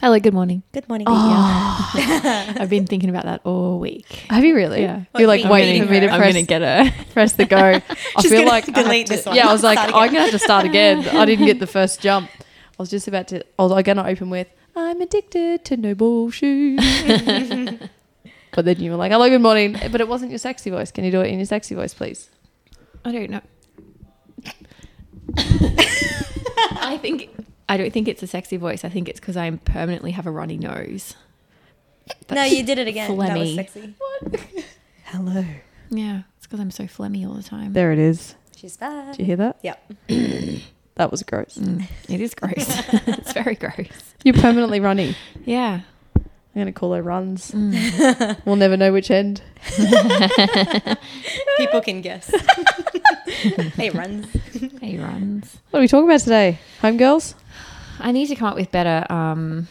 Hello, good morning. Good morning. Oh. I've been thinking about that all week. Have you really? Yeah. You're like What, waiting for me to her? I'm press, gonna get her. press the go. I She's feel gonna like I have to- this one. Yeah, I was like, Start oh, I'm gonna have to start again. I didn't get the first jump. I was just about to. I was gonna open with, "I'm addicted to no bullshit." but then you were like, "Hello, good morning," but it wasn't your sexy voice. Can you do it in your sexy voice, please? I don't know. I think I don't think it's a sexy voice. I think it's because I permanently have a runny nose. No, you did it again. That was phlegmy. sexy. Hello. Yeah, it's because I'm so phlegmy all the time. There it is. She's back. Do you hear that? Yep. That was gross. Mm, it is gross. it's very gross. You're permanently runny. Yeah. I'm gonna call her runs. Mm. We'll never know which end. People can guess. hey, runs. He runs. What are we talking about today? Home girls? I need to come up with better. Um,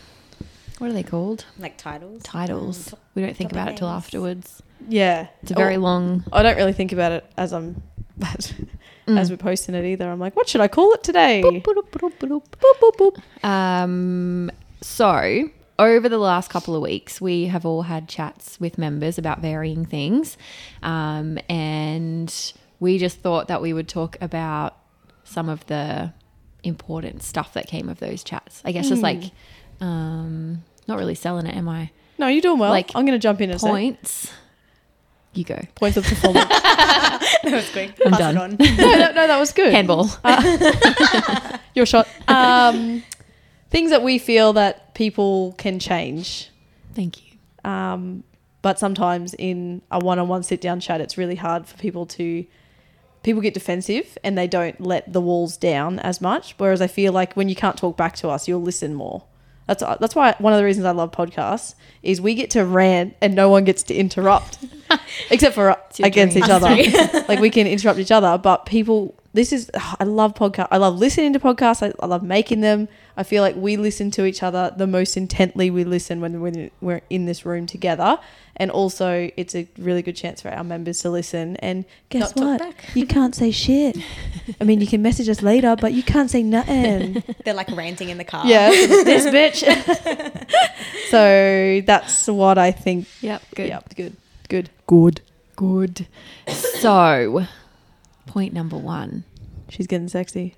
what are they called? Like titles. Titles. Um, We don't think topic about it till afterwards. Yeah. It's a very Oh, long. I don't really think about it as I'm as, Mm. as we're posting it either. I'm like, what should I call it today? Boop, boop, boop, boop. Boop, boop, boop. Um, so over the last couple of weeks, we have all had chats with members about varying things, um, and we just thought that we would talk about some of the important stuff that came of those chats. I guess just like, um, not really selling it, am I? No, you're doing well. Like, I'm going to jump in and say Points. You go. points of performance. That was quick. I'm Pass done. it on. no, no, no, that was good. Handball. Your shot. Um, things that we feel that people can change. Thank you. Um, but sometimes in a one-on-one sit-down chat, it's really hard for people to. People get defensive and they don't let the walls down as much. Whereas I feel like when you can't talk back to us, you'll listen more. That's that's why one of the reasons I love podcasts is we get to rant and no one gets to interrupt, except for against dream. each other. like we can interrupt each other, but people. This is I love podcast. I love listening to podcasts. I, I love making them. I feel like we listen to each other the most intently. We listen when we're, we're in this room together, and also it's a really good chance for our members to listen. And guess Not what? You can't say shit. I mean, you can message us later, but you can't say nothing. They're like ranting in the car. Yeah, this bitch. so that's what I think. Yep. Good. Yeah, good, good, good. Good. So, point number one. She's getting sexy.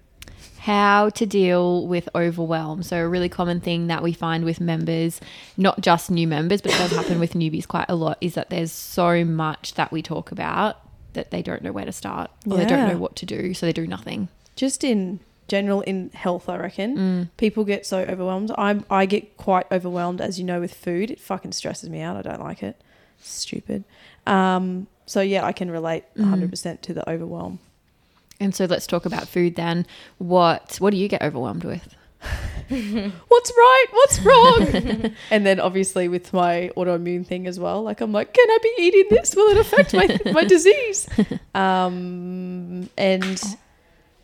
how to deal with overwhelm. So, a really common thing that we find with members, not just new members, but it does happen with newbies quite a lot, is that there's so much that we talk about that they don't know where to start or they don't know what to do. So, they do nothing. Just in general, in health, I reckon Mm. people get so overwhelmed. I'm I get quite overwhelmed, as you know, with food. It fucking stresses me out. I don't like it. Stupid. Um. So yeah, I can relate 100 percent to the overwhelm. And so, let's talk about food then. What What do you get overwhelmed with? what's right, what's wrong. and then obviously with my autoimmune thing as well, like I'm like, can I be eating this? Will it affect my my disease? Um, and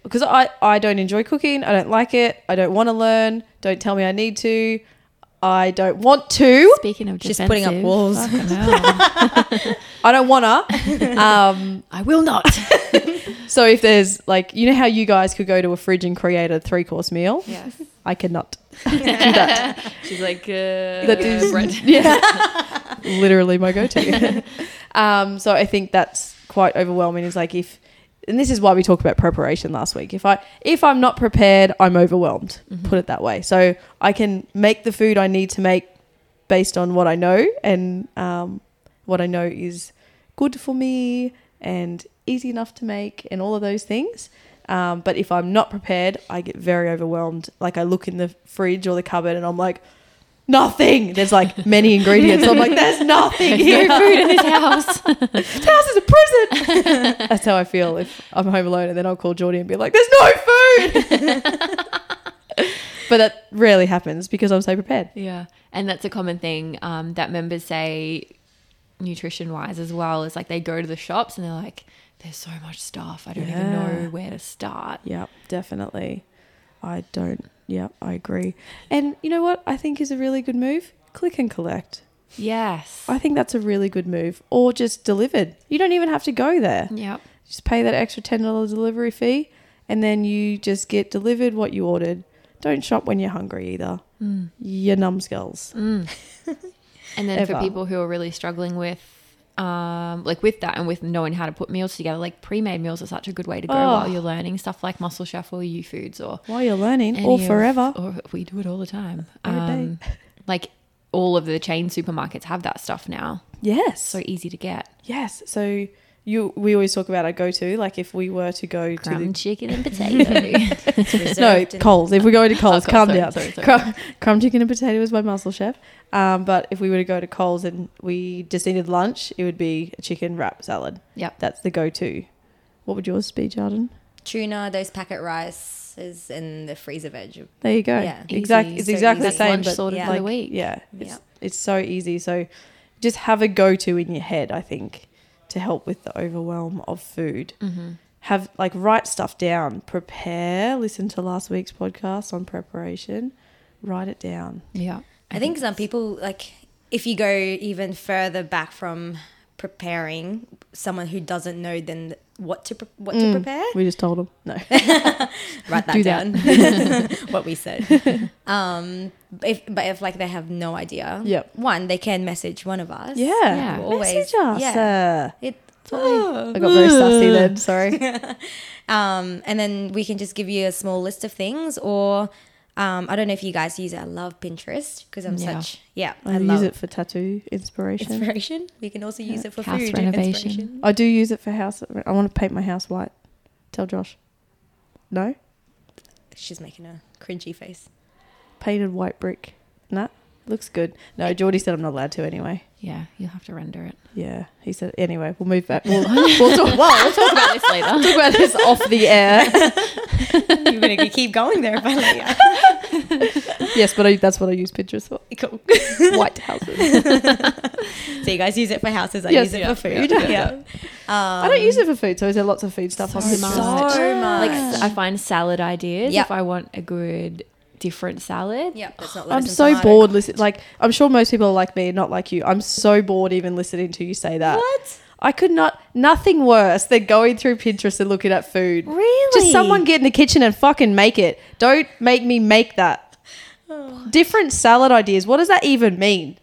because I I don't enjoy cooking, I don't like it, I don't want to learn. Don't tell me I need to. I don't want to. Speaking of She's putting up walls. I don't wanna. Um, I will not. so if there's like, you know how you guys could go to a fridge and create a three course meal, yes. I cannot do that. She's like, uh, That is bread. yeah, literally my go-to. um, so I think that's quite overwhelming. Is like if, and this is why we talked about preparation last week. If I if I'm not prepared, I'm overwhelmed. Put it that way. So I can make the food I need to make based on what I know and um, what I know is good for me and easy enough to make and all of those things. Um, but if I'm not prepared, I get very overwhelmed. Like I look in the fridge or the cupboard and I'm like, nothing. There's like many ingredients. I'm like, there's nothing here. no food in this house. This house is a prison. That's how I feel if I'm home alone and then I'll call Geordie and be like, there's no food. but that rarely happens because I'm so prepared. Yeah, and that's a common thing um, that members say, nutrition wise as well. Is like they go to the shops and they're like, "There's so much stuff. I don't even know where to start." Yep, definitely. I don't. Yep, I agree. And you know what I think is a really good move? Click and collect. Yes. I think that's a really good move. Or just delivered. You don't even have to go there. Yep. Just pay that extra $10 delivery fee and then you just get delivered what you ordered. don't shop when you're hungry either. Mm. You numbskulls. Mm. and then Ever. for people who are really struggling with um like with that and with knowing how to put meals together like pre-made meals are such a good way to go Oh. while you're learning stuff like muscle chef or Youfoodz or While you're learning, any or of- forever. or we do it all the time Every day. um like all of the chain supermarkets have that stuff now Yes. so easy to get yes. So you, we always talk about our go-to. Like if we were to go to crumb the chicken and potato no Reserved and- Coles. If we go to Coles, Oh, calm sorry, down. sorry, sorry. Crumb, crumb chicken and potato is my muscle chef. Um, but if we were to go to Coles and we just needed lunch, it would be a chicken wrap salad. Yep. That's the go-to. What would yours be, Jordan? Tuna, those packet rices, and the freezer veg. There you go. Yeah. exactly. It's So exactly the same, but sorted yeah. for like week yeah, it's, Yeah. it's so easy. So just have a go-to in your head. I think to help with the overwhelm of food. mm-hmm. Have like write stuff down. Prepare. Listen to last week's podcast on preparation. Write it down. yeah I think some people like if you go even further back from preparing, someone who doesn't know then what to pre- what to Mm. prepare, We just told them no. write that Do down. what we said. Um, if but if like they have no idea, Yep. one they can message one of us. Yeah. Yeah. We'll always- Message us. yeah. uh, It, I got very sassy then. Sorry. um, and then we can just give you a small list of things or. Um, I don't know if you guys use it. I love Pinterest because I'm Yeah. such yeah. I, I, use it for tattoo inspiration. inspiration. We can also use it for House food renovation. I do use it for house. I want to paint my house white. Tell Josh. No, She's making a cringy face. painted white brick. Nah, looks good. No, Geordie said I'm not allowed to anyway. Yeah you'll have to render it Yeah, he said. Anyway, we'll move back. We'll, we'll talk. Well, we'll talk about this later talk about this off the air. You're gonna keep going there if I let yes, but I, that's what I use Pinterest for. Cool. White houses. So you guys use it for houses. I Yes, use it yeah, for food. yeah, Yeah. I Um, don't use it for food, so is there lots of food stuff on So Pinterest? much. So much. like s- I find salad ideas Yep. if I want a good different salad. Yeah, that's not I'm so tomato. bored. Listen, like I'm sure most people are like me, not like you. I'm so bored even listening to you say that. What? I could not. Nothing worse than going through Pinterest and looking at food. Really? Just someone get in the kitchen and fucking make it. Don't make me make that. Oh. Different salad ideas. What does that even mean?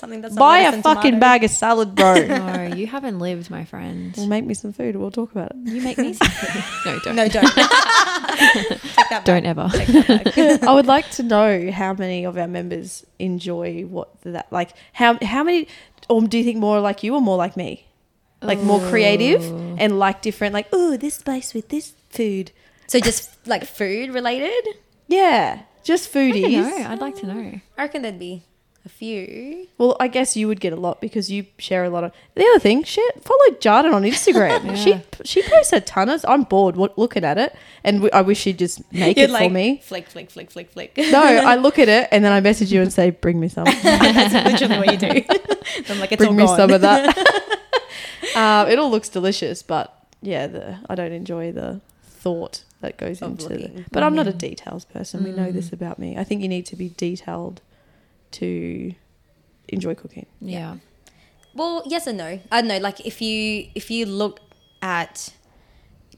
Something that's Buy a fucking tomato. bag of salad, bro. No, you haven't lived, my friend. well, make me some food. We'll talk about it. You make me something. no, don't. No, don't. Take that don't ever. Take that. I would like to know how many of our members enjoy what that like. How how many, or do you think more like you or more like me? Like more creative and like different. Like oh, this spice with this food. So just like food related, Yeah, just I don't foodies. know. I'd like to know. I reckon there'd be a few. Well, I guess you would get a lot because you share a lot of. The other thing, shit, follow Jarden on Instagram. Yeah. She she posts a ton of. I'm bored looking at it, and I wish she'd just make You'd it for me. Flick, flick, flick, flick, flick. No, I look at it and then I message you and say, "Bring me some. That's literally what you do. I'm like, it's Bring me gone. some of that." um, it all looks delicious, but yeah, the I don't enjoy the thought that goes Of into. The, but I'm not a details person. We know this about me. I think you need to be detailed to enjoy cooking. Yeah. Well, yes and no. I don't know. Like if you if you look at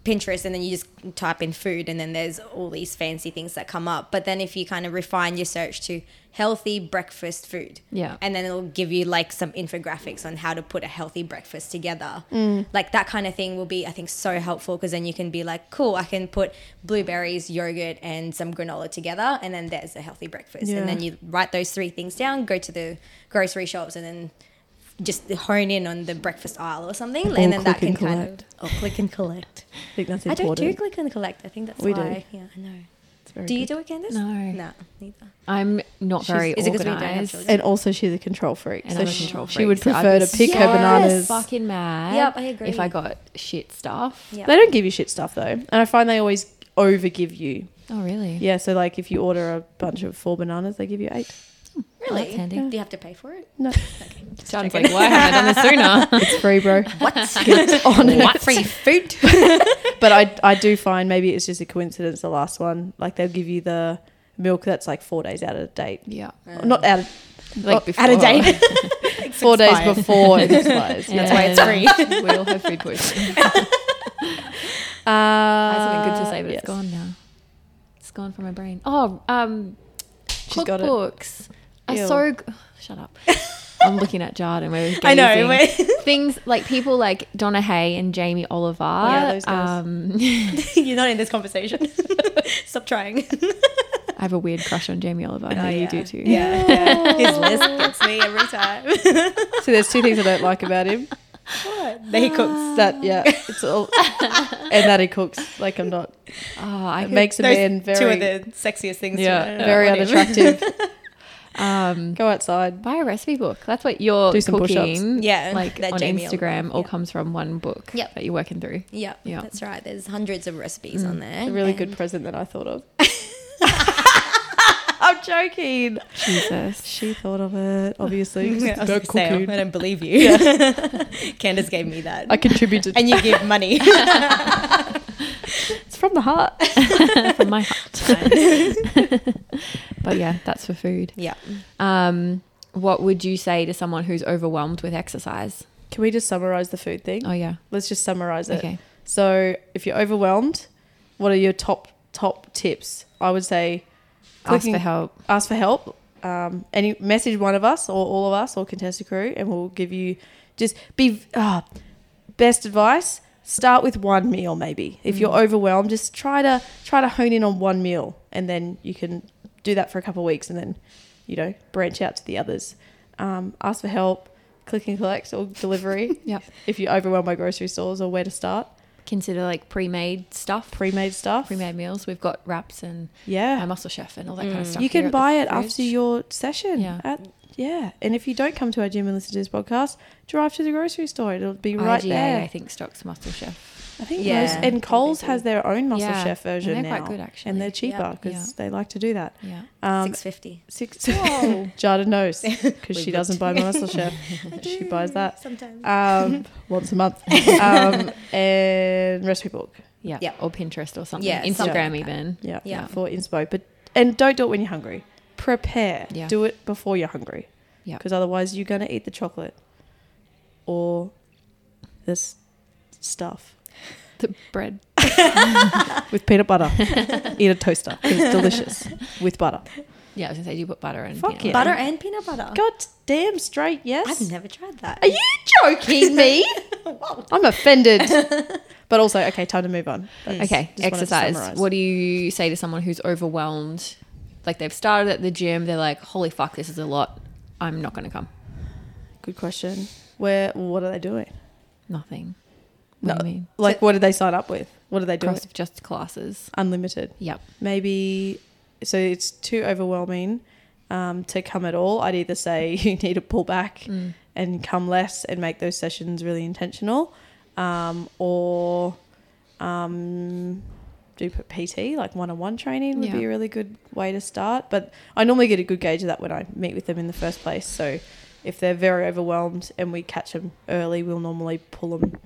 Pinterest and then you just type in food and then there's all these fancy things that come up. But then if you kind of refine your search to healthy breakfast food, Yeah. and then it'll give you like some infographics on how to put a healthy breakfast together. Mm. Like that kind of thing will be, I think, so helpful because then you can be like, cool, I can put blueberries, yogurt, and some granola together, and then there's a healthy breakfast. Yeah. And then you write those three things down, go to the grocery shops, and then just hone in on the breakfast aisle or something, Or and then that can and kind of or click and collect. I think that's I don't do click and collect. I think that's We do. why. Yeah, I know. It's very Do you good. do it, Candice? No. no, neither. I'm not She's- very Is it 'cause we don't organized. children? And also, she's a control freak. And so I'm a she, control would freak, so I'd prefer be to pick her bananas. Fucking mad. Yep, I agree. If I got shit stuff. Yeah. They don't give you shit stuff though, and I find they always overgive you. Oh, really? Yeah, so like if you order a bunch of four bananas, they give you eight. Really? that's handy. Do you have to pay for it? No, Sounds like why haven't I done this sooner? it's free, bro. What? Get on it. what free food? But I I do find maybe it's just a coincidence. The last one, like they'll give you the milk that's like four days out of date. yeah. Not out of Like Oh, before. Out of date. four days before it expires. Yeah. That's why it's free. we all have food poisoning. Uh, I have something good to say, but yes. it's gone now. It's gone from my brain. Oh, um, She's got it. Cookbooks are Ew. so. G- shut up. I'm looking at Jard and we're I know, gazing. we're- things like people like Donna Hay and Jamie Oliver. Yeah, those guys. Um, You're not in this conversation. Stop trying. I have a weird crush on Jamie Oliver. I know you do too. Yeah, yeah. His list gets me every time. So there's two things I don't like about him. what? That he cooks. That yeah, it's all, and that he cooks. Like I'm not. Oh, I It could, makes a Those man two of the sexiest things. yeah, to know very unattractive. Um, Go outside. buy a recipe book. That's what you're Do some push-ups. cooking. Yeah, like that on Jamie Instagram, all yeah. comes from one book Yep. that you're working through. Yeah, Yeah. that's right. There's hundreds of recipes on there. A really and- good present that I thought of. I'm joking. Jesus. She thought of it, obviously. Yeah, I, was Don't gonna say, I don't believe you. Candace gave me that. I contributed. and you give money. it's from the heart. from my heart. but yeah, that's for food. yeah. Um, what would you say to someone who's overwhelmed with exercise? Can we just summarize the food thing? Oh yeah. Let's just summarize it. Okay. So, if you're overwhelmed, what are your top top tips? I would say Ask for help. ask for help. Um, any message one of us or all of us or contested crew, and we'll give you just be ah best advice. Start with one meal, maybe. If you're overwhelmed, just try to try to hone in on one meal, and then you can do that for a couple of weeks, and then you know branch out to the others. Um, ask for help, click and collect or delivery. Yep. If you're overwhelmed by grocery stores or where to start, Consider like pre-made stuff, pre-made stuff. pre-made meals. We've got wraps and Yeah, uh, muscle chef and all that kind of stuff. you here can at the buy it fridge. after your session. Yeah. At, yeah. And if you don't come to our gym and listen to this podcast, drive to the grocery store. It'll be right IGA, there. I think stocks muscle chef. I think Yeah, most, and I Coles has their own Muscle Yeah, Chef and version they're now. quite good, actually. And they're cheaper because Yeah. they like to do that. Yeah. Um, Six fifty. six. Jada knows because she doesn't buy my Muscle Chef. she buys that sometimes. um, once a month. Um, and recipe book. Yeah. Yeah. Or Pinterest or something. Yeah, something Instagram like even. Yeah, Yeah. for inspo. But and don't do it when you're hungry. Prepare. Yeah. Do it before you're hungry. Yeah. Because otherwise, you're gonna eat the chocolate or this stuff The bread. with peanut butter. eat a toaster. It's delicious with butter. Yeah, I was gonna say, do you put butter and Fuck peanut yeah. butter? Butter and peanut butter. God damn straight, yes. I've never tried that. Are you joking me? I'm offended. but also, okay, time to move on. That's- Okay, just wanted to exercise. What do you say to someone who's overwhelmed? Like they've started at the gym, they're like, "Holy fuck, this is a lot. I'm not going to come." Good question. Where? What are they doing? Nothing. What do you mean? Like, what did they sign up with? What are they doing? Cross just classes. Unlimited. Yep. maybe so it's too overwhelming um, to come at all i'd either say you need to pull back Mm. and come less and make those sessions really intentional um, or um, do pt like one-on-one training would be a really good way to start but i normally get a good gauge of that when i meet with them in the first place so if they're very overwhelmed and we catch them early we'll normally pull them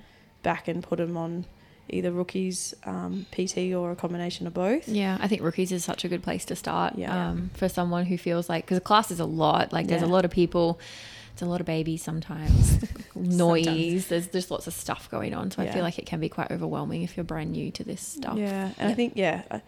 back and put them on either rookies um, pt or a combination of both Yeah, I think rookies is such a good place to start. Yeah. Um, for someone who feels like because a class is a lot. Like there's a lot of people. It's a lot of babies sometimes. Noise. There's there's lots of stuff going on. So I feel like it can be quite overwhelming if you're brand new to this stuff. Yeah, and I think yeah, I-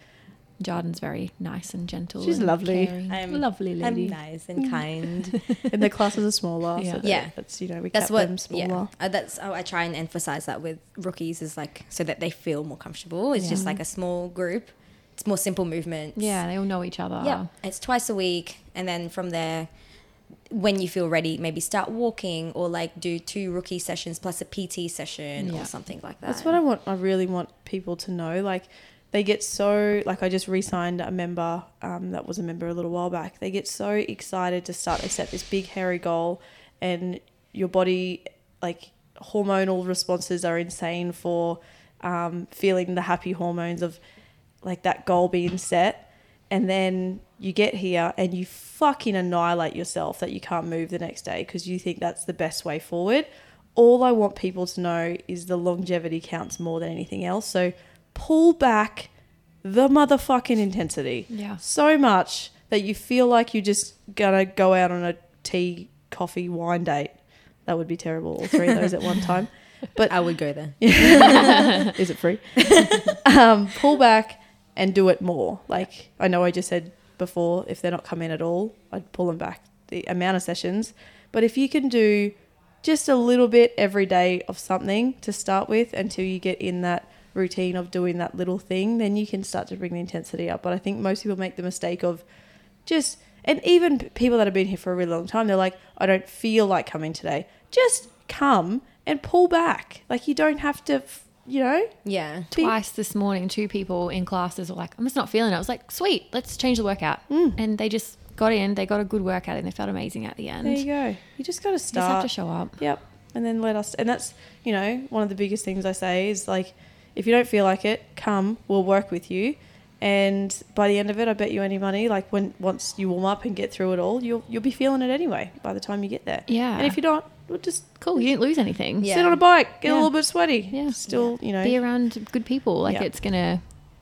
Jarden's very nice and gentle. She's and lovely. caring. I'm- lovely I'm lady. nice and kind. and the classes are smaller. Yeah. so Yeah. that's you know we That's kept what. them Yeah, smaller. uh, that's how I try and emphasize that with rookies is like so that they feel more comfortable. It's just like a small group. It's more simple movements. Yeah, they all know each other. Yeah, it's twice a week, and then from there, when you feel ready, maybe start walking or like do two rookie sessions plus a PT session Yeah. or something like that. That's what I want. I really want people to know. Like they get so like I just re-signed a member um, that was a member a little while back. They get so excited to start. They set this big hairy goal, and your body like hormonal responses are insane for um, feeling the happy hormones of like that goal being set, and then you get here and you fucking annihilate yourself that you can't move the next day because you think that's the best way forward. All I want people to know is the longevity counts more than anything else. So pull back the motherfucking intensity Yeah. so much that you feel like you're just gonna go out on a tea, coffee, wine date. That would be terrible. All three of those at one time. But I would go there. is it free? um, pull back and do it more. Like I know I just said before, if they're not coming at all, I'd pull them back the amount of sessions. But if you can do just a little bit every day of something to start with until you get in that routine of doing that little thing, then you can start to bring the intensity up. But I think most people make the mistake of just, and even people that have been here for a really long time, they're like, I don't feel like coming today. Just come and pull back. Like you don't have to, f- you know? Yeah. be- Twice this morning, two people in classes were like, I'm just not feeling it. I was like, sweet, let's change the workout. Mm. And they just got in, they got a good workout and they felt amazing at the end. There you go. You just got to You just have to show up. Yep. And then let us, and that's, you know, one of the biggest things I say is like, if you don't feel like it, come, we'll work with you. And by the end of it, I bet you any money, like when once you warm up and get through it all, you'll you'll be feeling it anyway by the time you get there. Yeah. And if you don't, we'll just Cool, you didn't lose anything. Yeah. sit on a bike, get a little bit sweaty. Yeah. Still, you know. Be around good people. Like Yeah. it's going to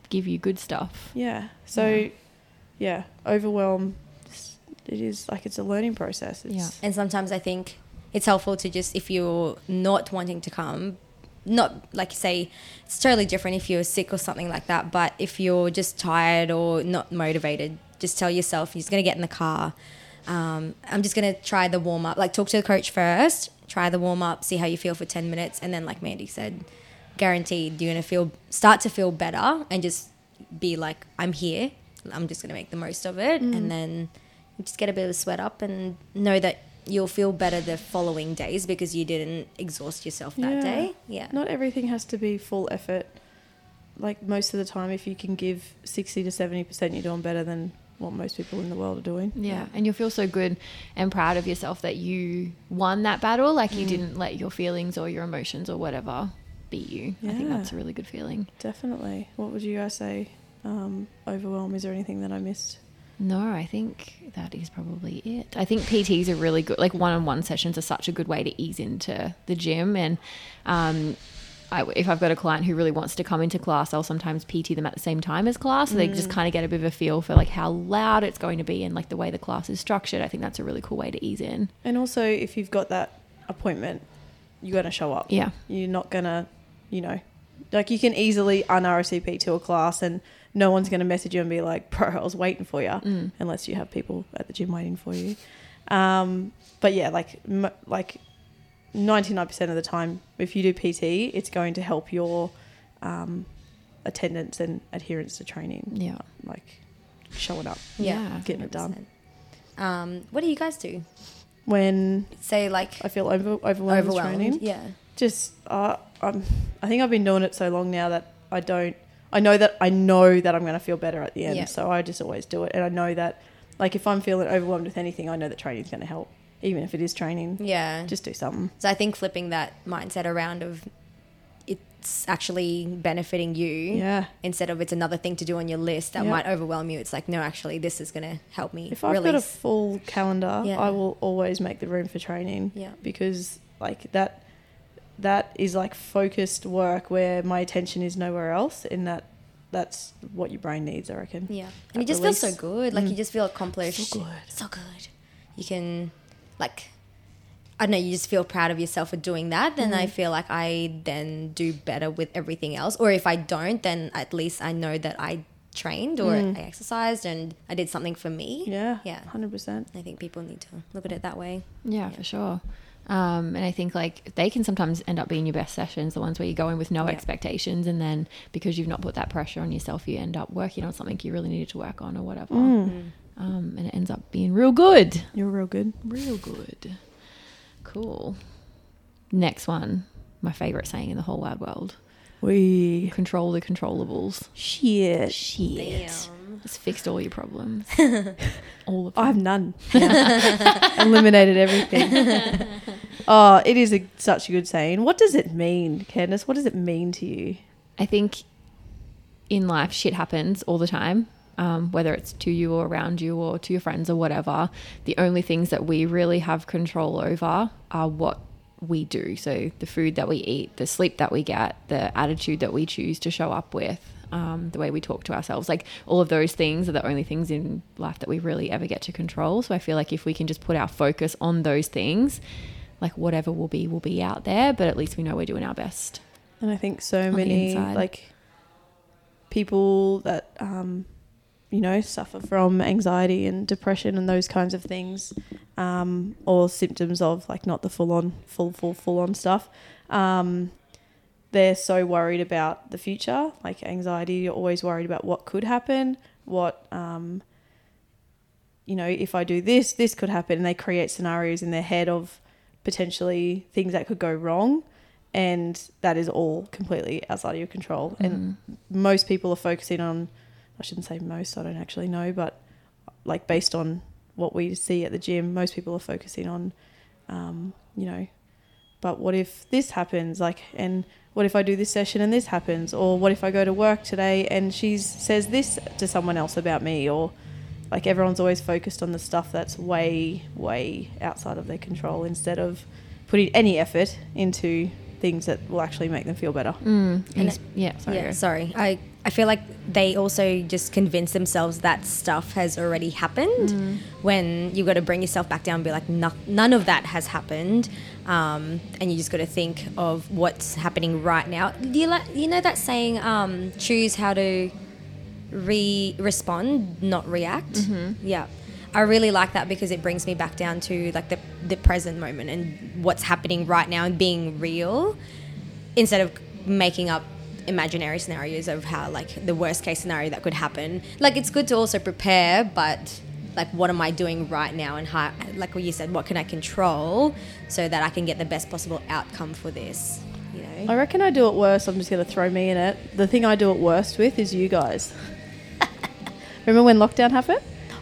give you good stuff. yeah. So, Yeah. yeah, overwhelm. it's- It is like it's a learning process. It's, Yeah. And sometimes I think it's helpful to just, if you're not wanting to come, not like say, it's totally different if you're sick or something like that. But if you're just tired or not motivated, just tell yourself you're just going to get in the car. Um, I'm just going to try the warm up. Like, talk to the coach first, try the warm up, see how you feel for 10 minutes. And then, like Mandy said, guaranteed you're to feel, start to feel better and just be like, I'm here. I'm just going to make the most of it. And then just get a bit of a sweat up and know that you'll feel better the following days because you didn't exhaust yourself that Yeah. day. Yeah. Not everything has to be full effort. Like most of the time, if you can give 60 to 70%, you're doing better than what most people in the world are doing. Yeah. And you'll feel so good and proud of yourself that you won that battle. Like you didn't let your feelings or your emotions or whatever beat you. I think that's a really good feeling. Definitely. What would you guys say? Um, overwhelm? Is there anything that I missed? No, I think that is probably it. I think PTs are really good. Like one-on-one sessions are such a good way to ease into the gym. And um, I, if I've got a client who really wants to come into class, I'll sometimes PT them at the same time as class, so they just kind of get a bit of a feel for like how loud it's going to be and like the way the class is structured. I think that's a really cool way to ease in. And also, if you've got that appointment, you're going to show up. Yeah, You're not going to, you know, like you can easily un RSVP to a class and no one's going to message you and be like, bro, I was waiting for you, Mm. unless you have people at the gym waiting for you. Um, but yeah, like, m- like 99% of the time, if you do PT, it's going to help your um, attendance and adherence to training, yeah, like showing up. Yeah, getting it done. Um, what do you guys do? When Say like I feel over, overwhelmed, with overwhelmed. training, Yeah. just uh, I'm, I think I've been doing it so long now that I don't. I know that I know that I'm going to feel better at the end, Yeah. so I just always do it. And I know that, like, if I'm feeling overwhelmed with anything, I know that training's going to help, even if it is training. Yeah. Just do something. So I think flipping that mindset around of it's actually benefiting you Yeah. instead of it's another thing to do on your list that Yeah. might overwhelm you. It's like, no, actually, this is going to help me If I've got a full calendar, Yeah. I will always make the room for training. Yeah. Because like that, that is like focused work where my attention is nowhere else, and that that's what your brain needs, I reckon. Yeah. And that you just feel so good. Like Mm. you just feel accomplished. So good. So good. You can, like, I don't know, you just feel proud of yourself for doing that. Then Mm. I feel like I then do better with everything else. Or if I don't, then at least I know that I trained or I exercised and I did something for me. Mm. Yeah. Yeah. Hundred percent. I think people need to look at it that way. yeah, for sure. Um, and I think like they can sometimes end up being your best sessions, the ones where you go in with no Yeah. expectations, and then because you've not put that pressure on yourself, you end up working on something you really needed to work on or whatever, Mm. Um, and it ends up being real good. You're real good. Real good. Cool. Next one, my favorite saying in the whole wide world: We control the controllables. shit. Shit. Damn. It's fixed all your problems. all of I have none. Eliminated everything. oh, it is a, such a good saying. What does it mean, Candace? What does it mean to you? I think in life, shit happens all the time, um, whether it's to you or around you or to your friends or whatever. The only things that we really have control over are what we do. So the food that we eat, the sleep that we get, the attitude that we choose to show up with. Um, the way we talk to ourselves, like all of those things are the only things in life that we really ever get to control. So I feel like if we can just put our focus on those things, like whatever will be, will be out there, but at least we know we're doing our best. And I think so many like people that um, you know suffer from anxiety and depression and those kinds of things, um, or symptoms of like not the full on full full full on stuff. Um, they're so worried about the future, like anxiety. You're always worried about what could happen, what um, you know, if I do this, this could happen, and they create scenarios in their head of potentially things that could go wrong and that is all completely outside of your control and most people are focusing on i shouldn't say most i don't actually know but like based on what we see at the gym most people are focusing on um, you know but what if this happens? Like and what if i do this session and this happens? Or what if i go to work today and she says this to someone else about me? Or like everyone's always focused on the stuff that's way way outside of their control instead of putting any effort into things that will actually make them feel better Mm, And ex- yeah, sorry. yeah, sorry. I, I feel like they also just convince themselves that stuff has already happened when you've got to bring yourself back down and be like, no, none of that has happened. Um, and you just got to think of what's happening right now. Do you, like, you know that saying, um, choose how to re respond, not react? Yeah. I really like that because it brings me back down to like the, the present moment and what's happening right now and being real instead of making up imaginary scenarios of how like the worst case scenario that could happen. Like it's good to also prepare but like what am i doing right now and how like what you said what can i control so that i can get the best possible outcome for this you know? I reckon i do it worse. I'm just going to throw me in it. The thing i do it worst with is you guys. Remember when lockdown happened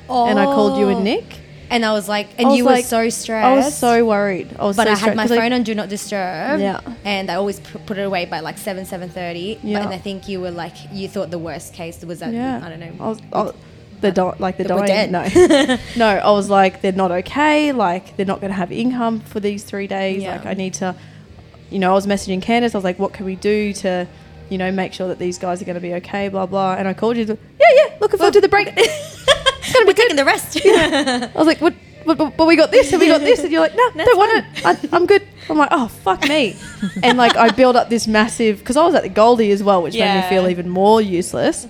and i called you and oh. nick and i was like and was you like- were so stressed i was so worried i was but so I had my my 'cause I- phone on do not disturb. Yeah. And I always pu- put it away by like seven, seven thirty. Yeah. And I think you were like, you thought the worst case was that yeah I don't know. I was, I was- the di- like the dying no no i was like they're not okay like they're not going to have income for these three days Yeah. like i need to you know i was messaging candace i was like what can we do to you know make sure that these guys are going to be okay blah blah and i called you yeah yeah looking forward to the break gonna be taking the rest. Yeah. I was like, what, what, but, but we got this and we got this. And you're like, no, don't want it. I, I'm good. I'm like, oh, fuck me. and like, I built up this massive, because I was at the Goldie as well, which made me feel even more useless.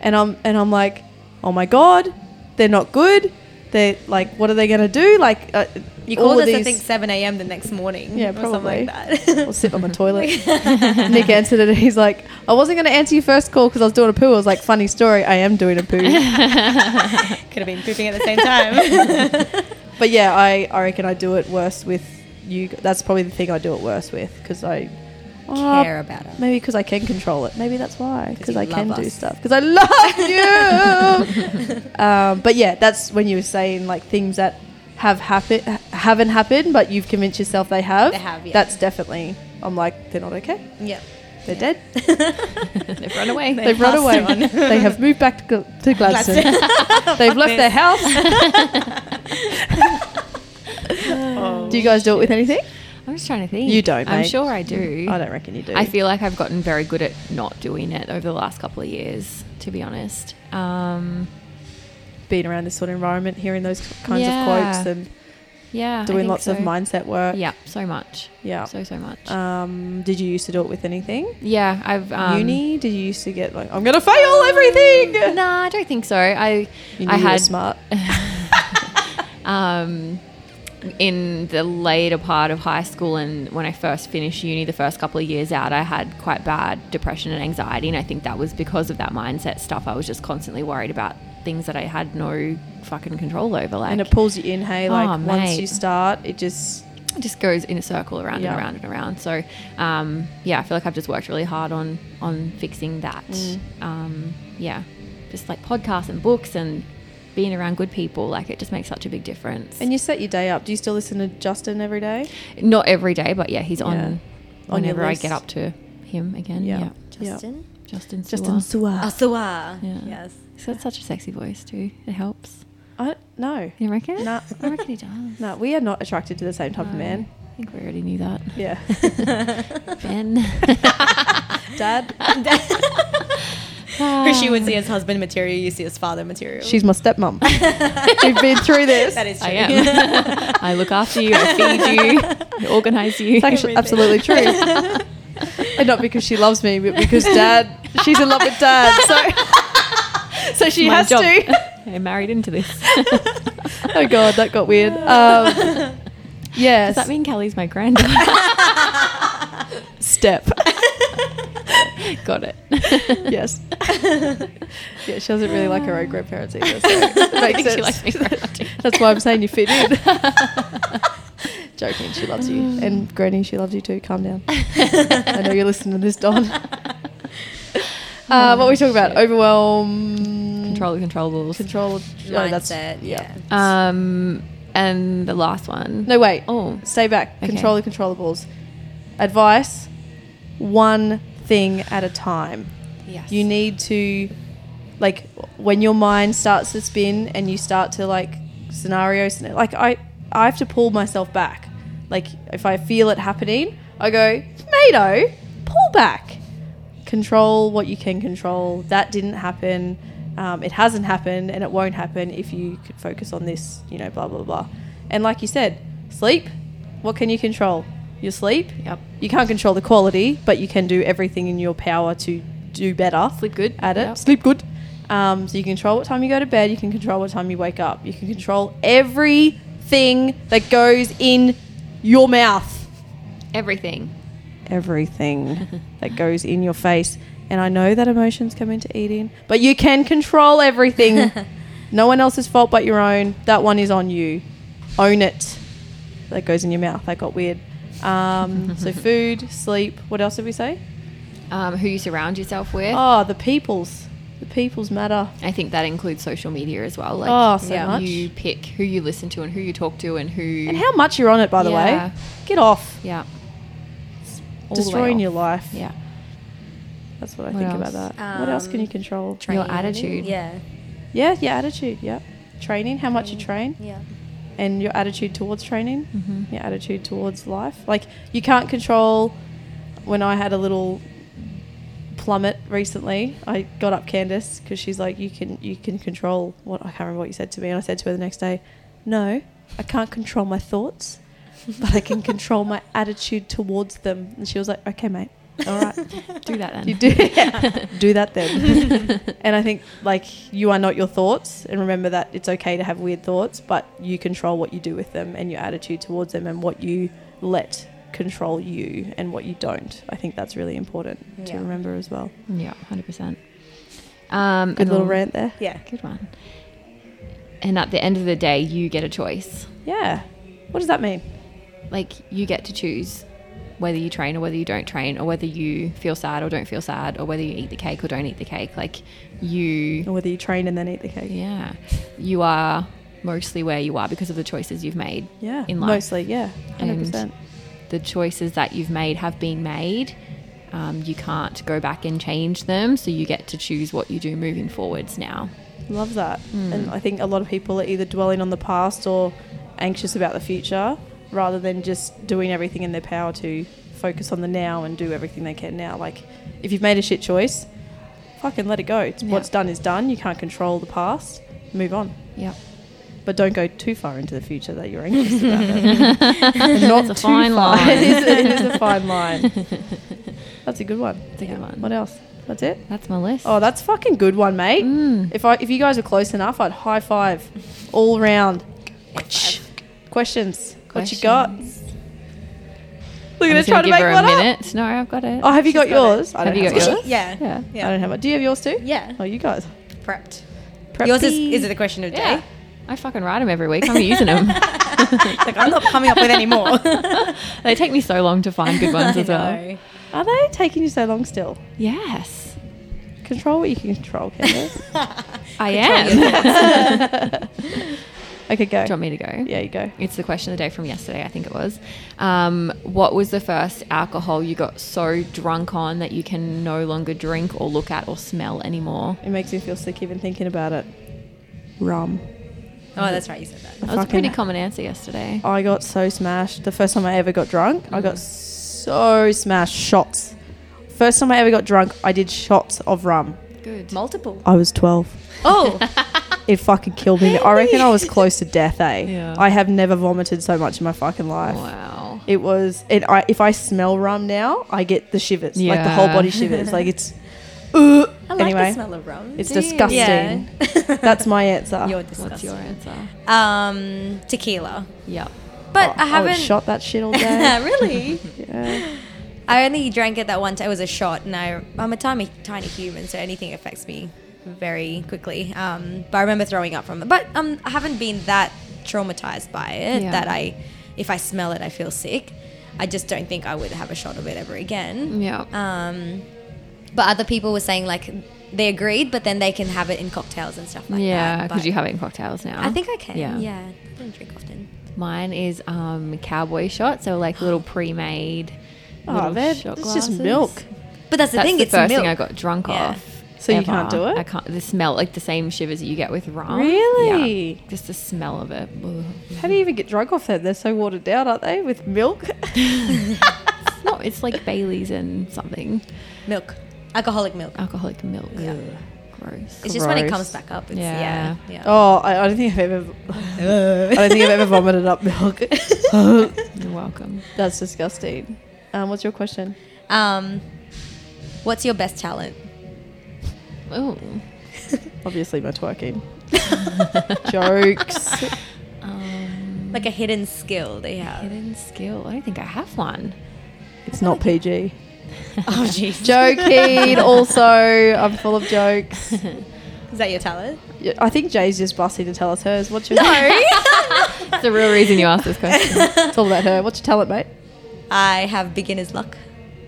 And I'm, and I'm like, oh my God, they're not good. They're like, what are they going to do? Like, uh, You all called us, I these- think, 7 a.m. the next morning. Yeah, or something probably. like that. Sit on the toilet. Nick answered it and he's like, I wasn't going to answer your first call because I was doing a poo. I was like, funny story, I am doing a poo. Could have been pooping at the same time. But yeah, I, I reckon I do it worse with you. That's probably the thing I do it worse with because I oh, Care about it. Maybe because I can control it. Maybe that's why. Because I can love do stuff. Because I love you. um, but yeah, that's when you were saying like things that have happened haven't happened, but you've convinced yourself they have. They have, yeah. That's definitely. I'm like they're not okay. Yeah. They're dead. They've run away. They've run away. they have moved back to, Gl- to Gladstone. They've left their house. do you guys do it with anything? I'm just trying to think. You don't, I'm mate. sure I do. I don't reckon you do. I feel like I've gotten very good at not doing it over the last couple of years, to be honest. Um, being around this sort of environment, hearing those kinds Yeah. of quotes, and yeah. Doing lots of mindset work. Yeah, so much. Yeah. So, so much. Um, did you used to do it with anything? yeah, I've. Um, Uni? Did you used to get like, I'm gonna fail everything? No, I don't think so. I You I had smart. um, in the later part of high school and when I first finished uni, the first couple of years out, I had quite bad depression and anxiety, and I think that was because of that mindset stuff. I was just constantly worried about things that I had no fucking control over. Like, and it pulls you in. Hey, like Oh, once you start, it just it just goes in a circle around Yeah. and around and around. So, um, yeah, I feel like I've just worked really hard on on fixing that. Mm. Um, yeah, just like podcasts and books and being around good people, like it just makes such a big difference. and you set your day up. Do you still listen to Justin every day? Not every day, but yeah, he's Yeah. on On your whenever I get up to him again. Yeah. Yeah, Yeah. Justin? Justin. Justin Su'a. Oh, Su'a. Asua. Yeah. Yes. He's got such a sexy voice too. It helps. I no, You reckon? Nah. I reckon he does. no. We are not attracted to the same type of man. I think we already knew that. Yeah, Ben. Dad. Who she would see as husband material, you see as father material. She's my stepmom. We've been through this. that is true. I am. I look after you. I feed you. I organize you. It's actually absolutely true. and not because she loves me, but because dad she's in love with dad. So, so she My has job. to. I married into this. Oh god, that got weird. Um, yes. Does that mean Kelly's my granddaughter? step? Got it. yes. yeah, she doesn't really like her own grandparents either. So it makes She sense. likes me. That's why I'm saying you fit in. Joking, she loves you, and Granny, she loves you too. Calm down. I know you're listening to this, Don. Uh, what were we talking about? Overwhelm, Control the controllables. control. oh, that's- Mindset, yeah. Um, and the last one. No, wait. Oh, Stay back. Okay. Control the controllables. Advice: one thing at a time. yes. You need to, like, when your mind starts to spin and you start to like scenarios. Like I, I have to pull myself back. Like if I feel it happening, I go tomato, pull back, control what you can control. That didn't happen. Um, it hasn't happened, and it won't happen if you focus on this. You know, blah blah blah. And like you said, sleep. What can you control? Your sleep. Yep. You can't control the quality, but you can do everything in your power to do better. Sleep good. At it. Yep. Sleep good. Um, so you can control what time you go to bed. You can control what time you wake up. You can control everything that goes in your mouth. Everything. Everything that goes in your face. And I know that emotions come into eating, but you can control everything. no one else's fault but your own. That one is on you. Own it. That goes in your mouth. That got weird. Um, so food, sleep. What else did we say? Um, who you surround yourself with. Oh, the peoples. The peoples matter. I think that includes social media as well. Like, Oh, so yeah. much. you pick who you listen to and who you talk to and who. And how much you're on it, by the Yeah. way. Get off. Yeah. All Destroying off. your life. Yeah. That's what I What think else? about that. what else can you Um, control? Your attitude. Yeah. Yeah, your attitude. Yeah. Training, how much you train, Yeah. And your attitude towards training, Mhm. your attitude towards life. Like, you can't control. When I had a little plummet recently, I got up Candace because she's like, "You can, you can control what." I can't remember what you said to me, and I said to her the next day, "No, I can't control my thoughts, but I can control my attitude towards them." And she was like, "Okay, mate, all right." Do that then. You do, do that then. and I think like you are not your thoughts, and remember that it's okay to have weird thoughts, but you control what you do with them and your attitude towards them, and what you let control you and what you don't. I think that's really important to remember as well. Yeah, hundred percent. Um, Good little rant there. Yeah. Good one. And at the end of the day, you get a choice. Yeah. What does that mean? Like you get to choose whether you train or whether you don't train, or whether you feel sad or don't feel sad, or whether you eat the cake or don't eat the cake. Like you, Or whether you train and then eat the cake. yeah, you are mostly where you are because of the choices you've made. Yeah. In life. Mostly, yeah. 100%. And the choices that you've made have been made. Um, you can't go back and change them, so you get to choose what you do moving forwards now. Love that. Mm. And I think a lot of people are either dwelling on the past or anxious about the future rather than just doing everything in their power to focus on the now and do everything they can now. Like, if you've made a shit choice, fucking let it go. It's, Yeah. What's done is done. You can't control the past. Move on. Yep. But don't go too far into the future that you're anxious about Not It's a fine far. line. it, is, it is a fine line. That's a good one. It's a good one. What else? That's it? That's my list. Oh, that's fucking good one, mate. Mm. If I if you guys are close enough, I'd high five all round. Questions. What you got? Look I'm at her gonna trying to give make her a one up. minute. No, I've got it. Oh, have you She's got got it. yours? I Have don't you have got yours. yours? Yeah. Yeah. Yeah. I don't have one. Do you have yours too? Yeah. Oh, you guys. Prepped. Preppy. Yours is, is it the question of the Yeah. day? I fucking write them every week. I'm using them. like I'm not coming up with any more. they take me so long to find good ones I as well. Are they taking you so long still? Yes, Control what you can control, Candace. I am. Okay, go. Do you want me to go? Yeah, you go. It's the question of the day from yesterday, I think it was. Um, what was the first alcohol you got so drunk on that you can no longer drink or look at or smell anymore? It makes me feel sick even thinking about it. Rum. Oh, that's right. You said that. That was a pretty common answer yesterday. I got so smashed. The first time I ever got drunk, I got so smashed. Shots. First time I ever got drunk, I did shots of rum. Good. Multiple. I was 12. Oh, It fucking killed me. I reckon I was close to death, eh? Yeah. I have never vomited so much in my fucking life. Wow. It was, it, I, if I smell rum now, I get the shivers. Yeah. Like the whole body shivers. like it's, Uh, I like anyway, the smell of rum. it's disgusting. Yeah. That's my answer. You're What's your answer? Um, tequila. Yep. But Oh, I haven't. shot that shit all day. Yeah, really? yeah. I only drank it that one time. It was a shot, and I, I'm a tiny, tiny human, so anything affects me very quickly. Um, but I remember throwing up from it. But um, I haven't been that traumatized by it Yeah. that I, if I smell it, I feel sick. I just don't think I would have a shot of it ever again. Yeah. Um, but other people were saying like they agreed, but then they can have it in cocktails and stuff like yeah, that. because you have it in cocktails now. I think I can. Yeah. Yeah. I don't drink often. Mine is um cowboy shot, so like little pre-made. Oh, little man, shot it's just milk. But that's the That's thing. the it's first milk. thing I got drunk Yeah. off. So you can't do it? I can't. The smell, like the same shivers that you get with rum. Really? Yeah. Just the smell of it. Ugh. How do you even get drunk off that? They're so watered down, aren't they? With milk? It's not. It's like Bailey's and something. Milk, alcoholic milk. Alcoholic milk. Yeah. Gross. It's just when it comes back up. It's, Yeah. yeah. Yeah. oh, I, I don't think I've ever. I don't think I've ever vomited up milk. You're welcome. That's disgusting. Um, what's your question? Um, what's your best talent? Oh. Obviously, my twerking. Jokes. Um, Like a hidden skill they have. hidden skill. I don't think I have one. It's not PG. Oh jeez. Joking. also, I'm full of jokes. Is that your talent? Yeah, I think Jay's just busting to tell us hers. What's your? That's the real reason you asked this question. it's all about her. What's your talent, mate? I have beginner's luck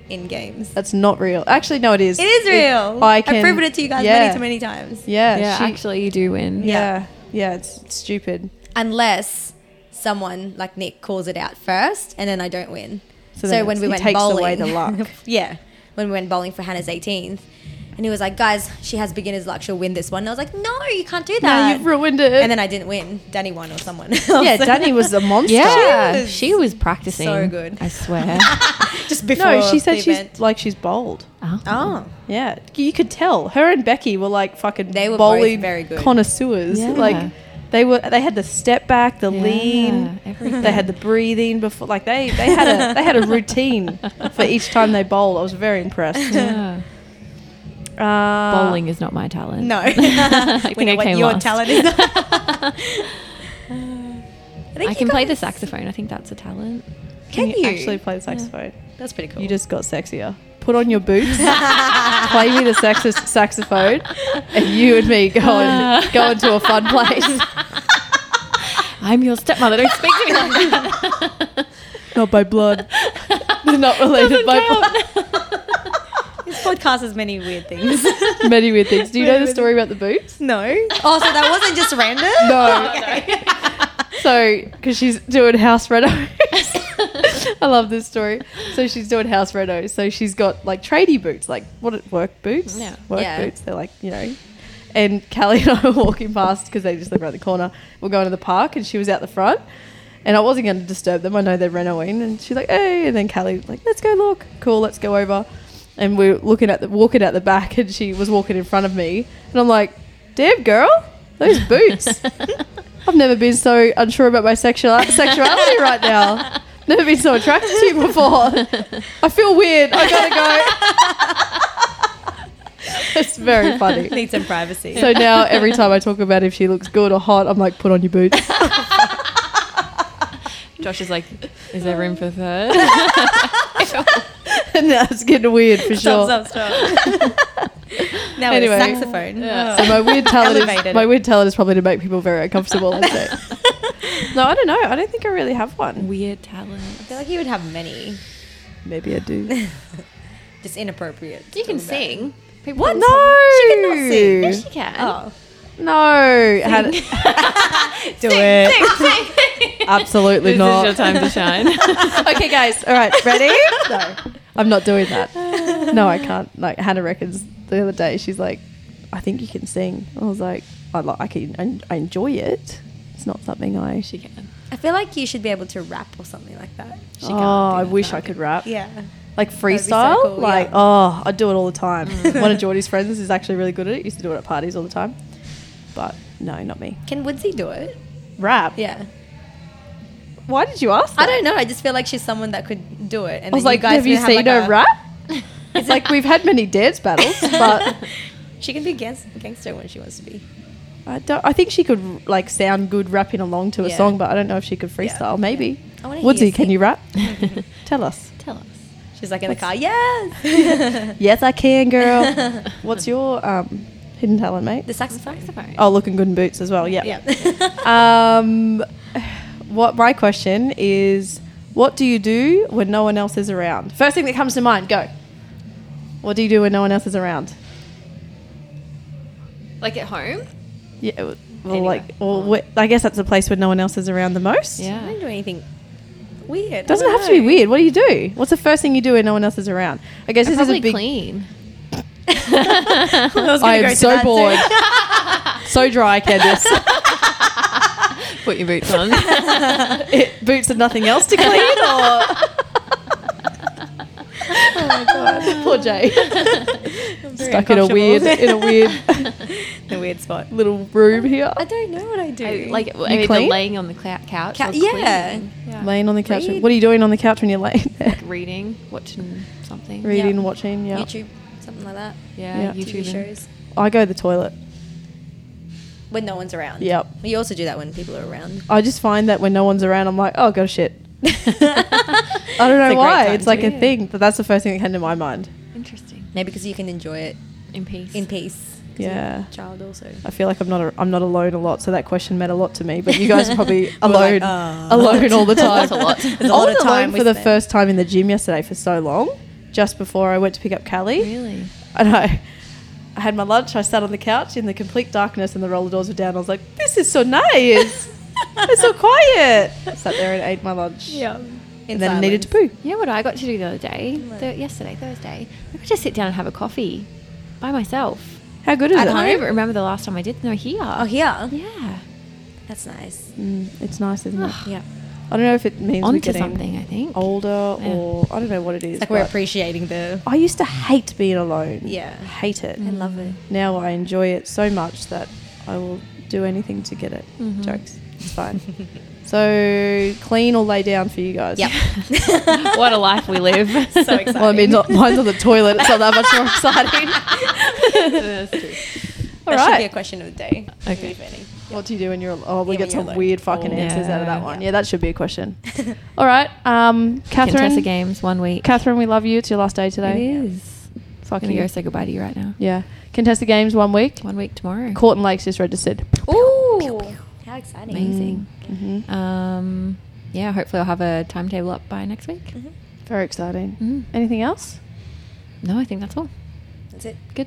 in games. That's not real. Actually, no, it is. It is real. I can. I've proven it to you guys yeah. many, too many times. Yeah. yeah, she- actually, you do win. Yeah. Yeah. It's, it's stupid. Unless someone like Nick calls it out first, and then I don't win. So So, when we he went takes bowling, away the luck. yeah, when we went bowling for Hannah's 18th, and he was like, "Guys, she has beginner's luck. She'll win this one." And I was like, "No, you can't do No, that." you've ruined it. and then I didn't win. Danny won or someone. Else. yeah, Danny was a monster. Yeah, She was she was practicing. so good. I swear. just before. No, she said she's event. like she's bold. oh. Oh, Yeah, you could tell. Her and Becky were like fucking They were both bowling very good. connoisseurs. Yeah. Like they were. They had the step back, the Yeah, lean. everything. They had the breathing before. Like they they had a they had a routine for each time they bowled. I was very impressed. Yeah. Uh, Bowling is not my talent. no. I we think know I what came your last. talent is. I can play the saxophone. I think that's a talent. Can you, you? actually play the saxophone? That's pretty cool. You just got sexier. Put on your boots, play me the sax- saxophone, and you and me go and go into a fun place. I'm your stepmother. Don't speak to me like that. Not by blood. They're Not related by blood. Podcast has many weird things. Many weird things. Do you know the story about the boots? no. Oh, so that wasn't just random. No. Oh, so, because she's doing house renos. I love this story. So she's doing house renos. So she's got like tradie boots, like what it work boots, Yeah. work Yeah. boots. They're like you know. And Callie and I were walking past because they just live around the corner. We're going to the park, and she was out the front. And I wasn't going to disturb them. I know they're renoing, and she's like, "Hey!" And then Callie like, "Let's go look. Cool, let's go over." And we're looking at the walking out the back, and she was walking in front of me, and I'm like, "Damn girl, those boots." I've never been so unsure about my sexual sexuality right now. Never been so attracted to you before. I feel weird. I gotta go. it's very funny. Need some privacy. So now every time I talk about if she looks good or hot, I'm like, put on your boots. Josh is like, is there room for third? and now it's getting weird for sure. Stop, stop, stop. now Anyway. with a saxophone. Yeah. So my weird talent is my weird talent is probably to make people very uncomfortable. I'd say. no, I don't know. I don't think I really have one. Weird talent. I feel like you would have many. Maybe I do. Just inappropriate. You can to talk about. sing. People What? can No, She cannot sing. Yes, she can. Oh. no. Had- Do it. absolutely not. This is your time to shine. okay, guys. All right, ready? No, I'm not doing that. No, I can't. Like Hannah reckons the other day, she's like, "I think you can sing." I was like, "I like, I can, I enjoy it. It's not something I." she can. I feel like you should be able to rap or something like that. She oh, I that. wish I could rap. Yeah. Like be so freestyle, cool, like yeah. oh, I do it all the time. One of Geordie's friends is actually really good at it. Used to do it at parties all the time, but no, not me. Can Woodsy do it? Rap? Yeah. Why did you ask? That? I don't know. I just feel like she's someone that could do it. And I was like, you guys have you seen her rap? It's like we've had many dance battles, but She can be gang- gangster when she wants to be. I don't. I think she could like sound good rapping along to a Yeah. song, but I don't know if she could Yeah. freestyle. Maybe. I wanna Woodsy, hear can you rap? Tell us. Tell us. She's like in the car. Yes. Yes, I can, girl. What's your um, hidden talent, mate? the saxophone. Saxophone. Oh, looking good in boots as well. Yeah. Yeah. Um, what my question is, what do you do when no one else is around? First thing that comes to mind. Go. What do you do when no one else is around? Like at home? Yeah. Well, Anywhere. like, well, wh- I guess that's the place where no one else is around the most. Yeah. I Yeah. don't do anything weird. Doesn't I don't have to be weird. What do you do? What's the first thing you do when no one else is around? I guess I this is a big. clean. I, I am so bored. so dry, Candice. Put your boots on. it, boots and nothing else to clean, or oh my god, poor Jay, stuck in a weird, in a weird a weird spot. little room here, I don't know what I do. I, like You either clean? laying on the clou- couch Ca- or yeah. yeah. laying on the couch. Read. What are you doing on the couch when you're laying there? Like reading, watching something. Reading, Yeah. watching. Yeah, YouTube, something like that. Yeah, Yeah. YouTube. TV shows. I go to the toilet. When no one's around. Yep. You also do that when people are around. I just find that when no one's around, I'm like, oh, god, shit. I don't know It's why. It's like do a it. thing, but that's the first thing that came to my mind. Interesting. Maybe because you can enjoy it In peace. in peace. Yeah. Child also. I feel like I'm not a, I'm not alone a lot, so that question meant a lot to me. But you guys are probably alone, like, "Oh." alone all the time. That's a lot. There's I a lot was of time alone for the spend. first time in the gym yesterday for so long, just before I went to pick up Callie. Really? I I, I had my lunch. I sat on the couch in the complete darkness, and the roller doors were down. I was like, "This is so nice. it's so quiet." I sat there and ate my lunch. Yeah. And then I needed to poo. You know what I got to do the other day? What? Th- yesterday, Thursday. I got to sit down and have a coffee by myself. How good is At it? I can't even remember the last time I did. No, here. Oh, here. Yeah. That's nice. Mm, it's nice, isn't it? Yeah. I don't know if it means we're getting something, I think. older Yeah. or I don't know what it is. It's like we're appreciating the. I used to hate being alone. Yeah. hate it. I love it. Now I enjoy it so much that I will do anything to get it. Mhm. Jokes. It's fine. so clean or lay down for you guys. Yep. what a life we live. So exciting. Well, I mean, not, mine's on the toilet. It's not that much more exciting. That's true. All that should be a question of the day. Okay. If any. What do you do when you're? Oh, we Yeah, get some you're weird fucking Oh. answers out of that one. Yeah, that should be a question. All right, um, Contessa Catherine. Games one week. Catherine, we love you. It's your last day today. It is. Fuck I'm gonna go say goodbye to you right now. Yeah. Contessa Games one week. One week tomorrow. Court and Lakes just registered. Ooh. How exciting. Amazing. hmm Um, yeah, hopefully I'll have a timetable up by next week. Mhm. Very exciting. Mm. Anything else? No, I think that's all. That's it. Good.